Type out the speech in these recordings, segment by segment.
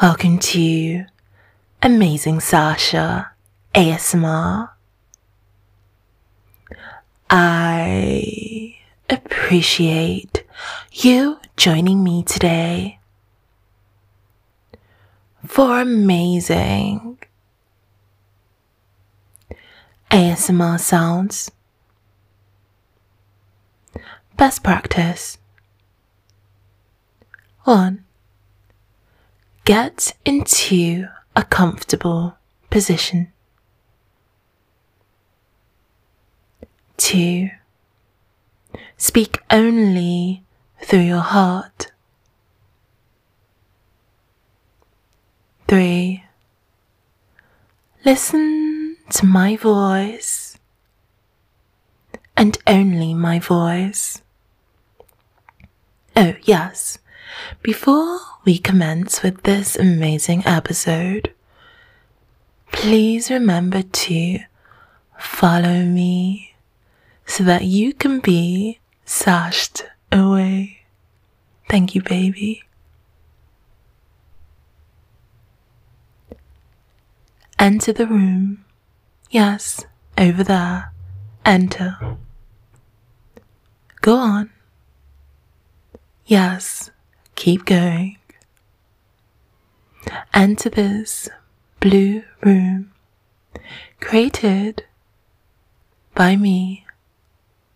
Welcome to Amazing Sasha ASMR. I appreciate you joining me today for amazing ASMR sounds. Best practice. 1. Get into a comfortable position. 2. Speak only through your heart. 3. Listen to my voice and only my voice. Oh, yes. Before we commence with this amazing episode, please remember to follow me so that you can be sashed away. Thank you, baby. Enter the room. Yes, over there. Enter. Go on. Yes, keep going. Enter this blue room created by me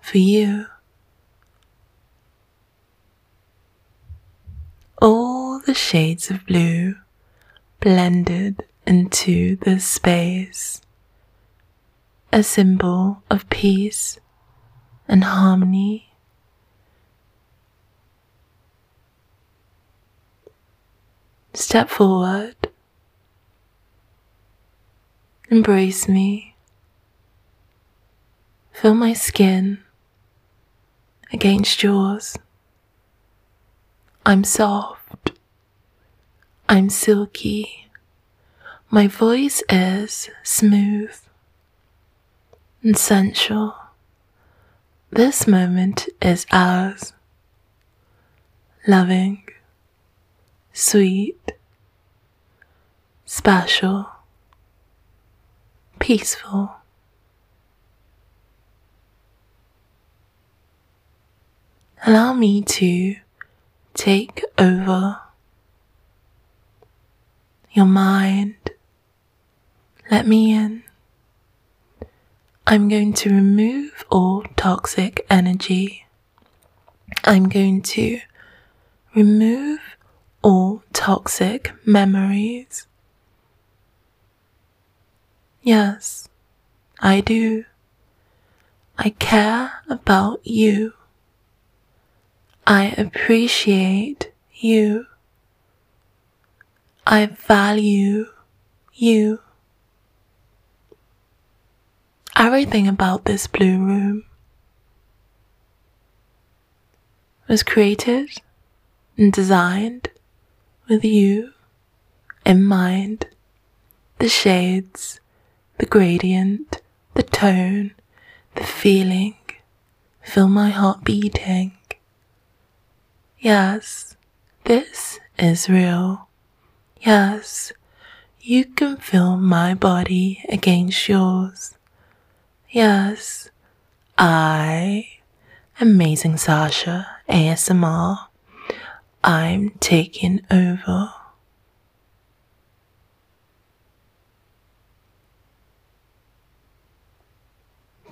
for you. All the shades of blue blended into this space, a symbol of peace and harmony. Step forward. Embrace me. Feel my skin against yours. I'm soft. I'm silky. My voice is smooth and sensual. This moment is ours. Loving, sweet, special, peaceful. Allow me to take over your mind. Let me in. I'm going to remove all toxic energy. I'm going to remove all toxic memories. Yes, I do. I care about you. I appreciate you. I value you. Everything about this blue room was created and designed with you in mind. The shades, the gradient, the tone, the feeling fill my heart beating. Yes, this is real. Yes, you can feel my body against yours. Yes, I, Amazing Sasha ASMR, I'm taking over.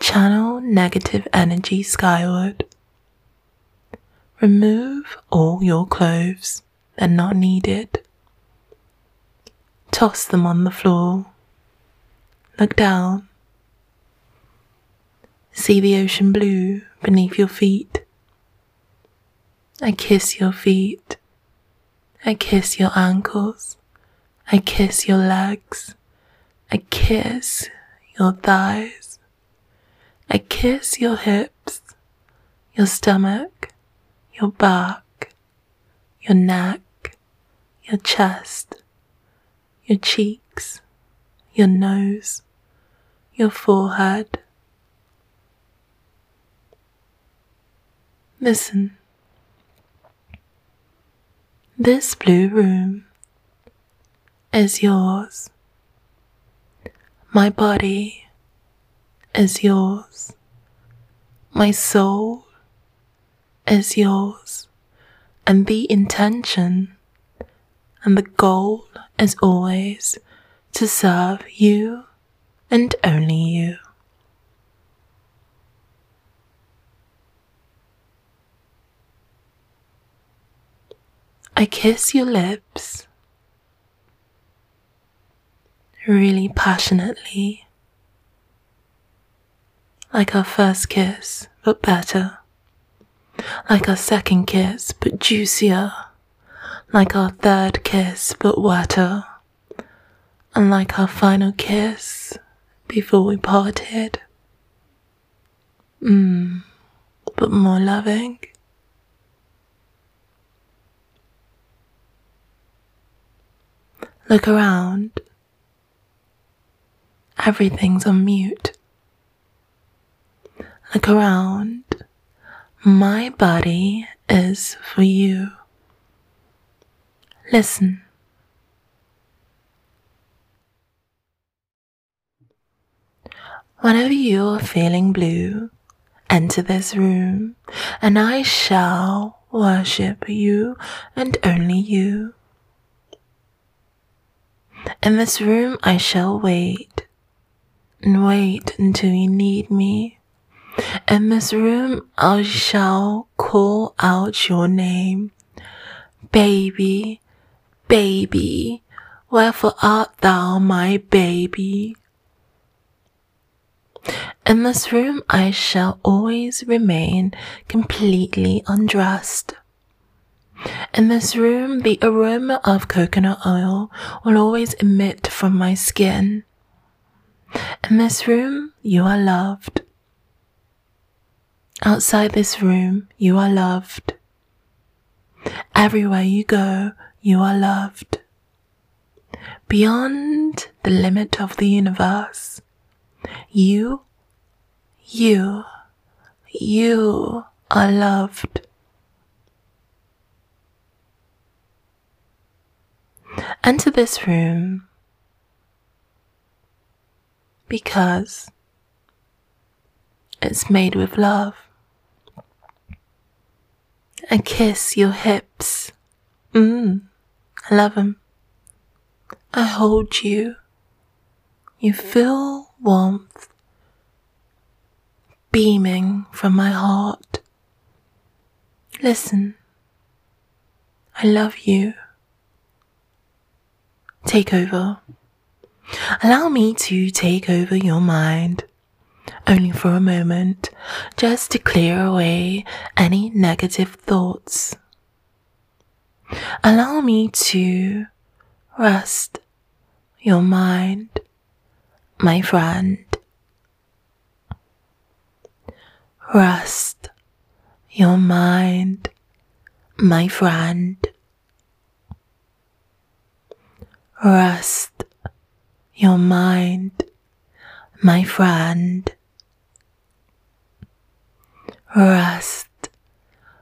Channel negative energy skyward. Remove all your clothes, they're not needed. Toss them on the floor. Look down. See the ocean blue beneath your feet. I kiss your feet. I kiss your ankles. I kiss your legs. I kiss your thighs. I kiss your hips, your stomach, your back, your neck, your chest, your cheeks, your nose, your forehead. Listen. This blue room is yours. My body is yours. My soul is yours. And the intention and the goal is always to serve you and only you. I kiss your lips really passionately, like our first kiss, but better, like our second kiss, but juicier, like our third kiss, but wetter, and like our final kiss before we parted. Mmm, but more loving. Look around. Everything's on mute. Look around. My body is for you. Listen. Whenever you're feeling blue, enter this room, and I shall worship you and only you. In this room I shall wait and wait until you need me. In this room I shall call out your name. Baby, baby, wherefore art thou my baby? In this room I shall always remain completely undressed. In this room, the aroma of coconut oil will always emit from my skin. In this room, you are loved. Outside this room, you are loved. Everywhere you go, you are loved. Beyond the limit of the universe, you, you, you are loved. Enter this room because it's made with love. I kiss your hips. Mmm, I love them. I hold you. You feel warmth beaming from my heart. Listen, I love you take over. Allow me to take over your mind, only for a moment, just to clear away any negative thoughts. Allow me to rest your mind, my friend. Rest your mind, my friend. Rest your mind, my friend. Rest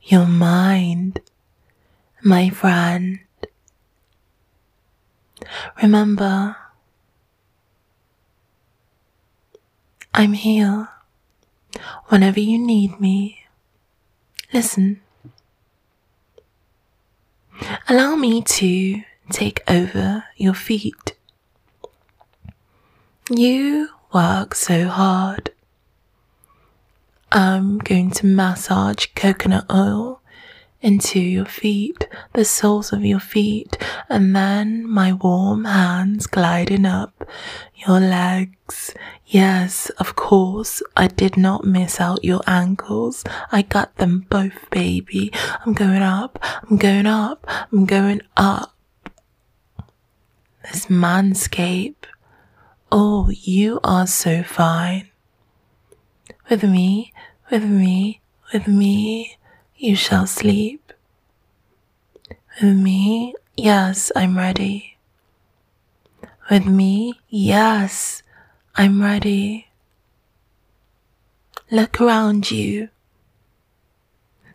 your mind, my friend. Remember, I'm here whenever you need me. Listen. Allow me to take over your feet. You work so hard. I'm going to massage coconut oil into your feet, the soles of your feet, and then my warm hands gliding up your legs. Yes, of course, I did not miss out your ankles. I got them both, baby. I'm going up, I'm going up, I'm going up. This manscape. Oh, you are so fine. With me, with me, with me, you shall sleep. With me, yes, I'm ready. With me, yes, I'm ready. Look around you.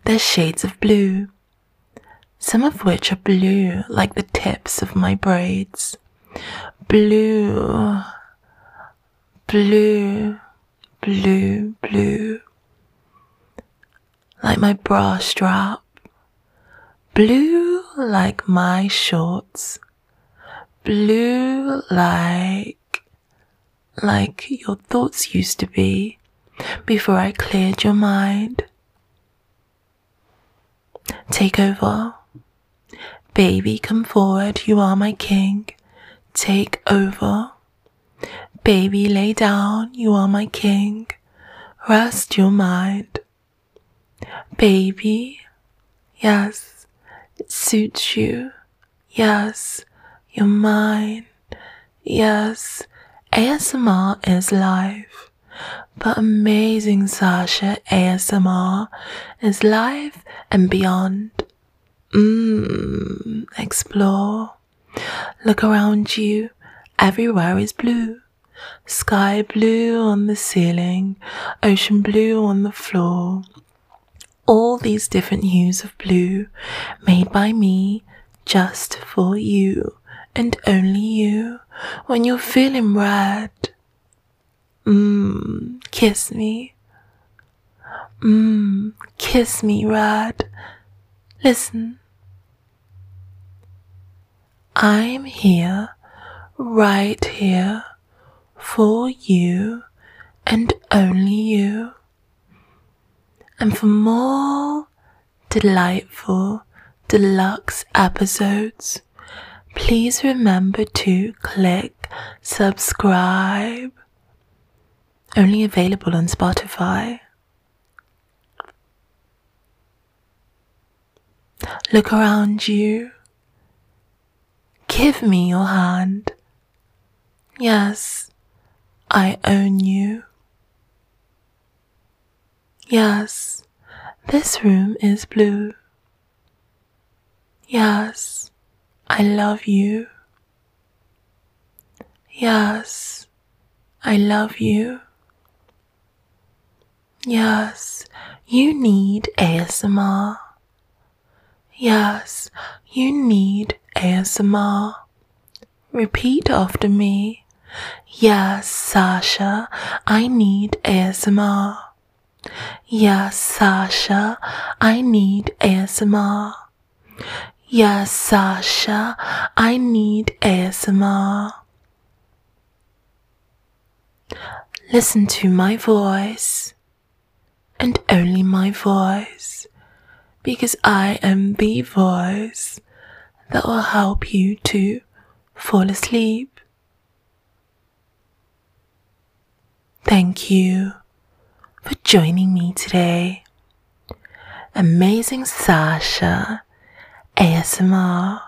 There's shades of blue, some of which are blue like the tips of my braids blue, blue, blue, blue, like my bra strap, blue like my shorts, blue like, like your thoughts used to be before I cleared your mind. Take over. Baby, come forward, you are my king. Take over. Baby, lay down, you are my king. Rest your mind. Baby, yes, it suits you. Yes, you're mine. Yes, ASMR is life. But amazing Sasha ASMR is life and beyond. Mmm, explore. Look around you, everywhere is blue. Sky blue on the ceiling, ocean blue on the floor. All these different hues of blue made by me just for you and only you when you're feeling red. Mmm, kiss me. Mmm, kiss me, red. Listen. I'm here, right here, for you and only you. And for more delightful deluxe episodes, please remember to click subscribe. Only available on Spotify. Look around you. Give me your hand. Yes, I own you. Yes, this room is blue. Yes, I love you. Yes, I love you. Yes, you need ASMR. Yes, you need ASMR. Repeat after me. Yes, Sasha, I need ASMR. Yes, Sasha, I need ASMR. Yes, Sasha, I need ASMR. Listen to my voice and only my voice because I am the voice that will help you to fall asleep. Thank you for joining me today. Amazing Sasha ASMR.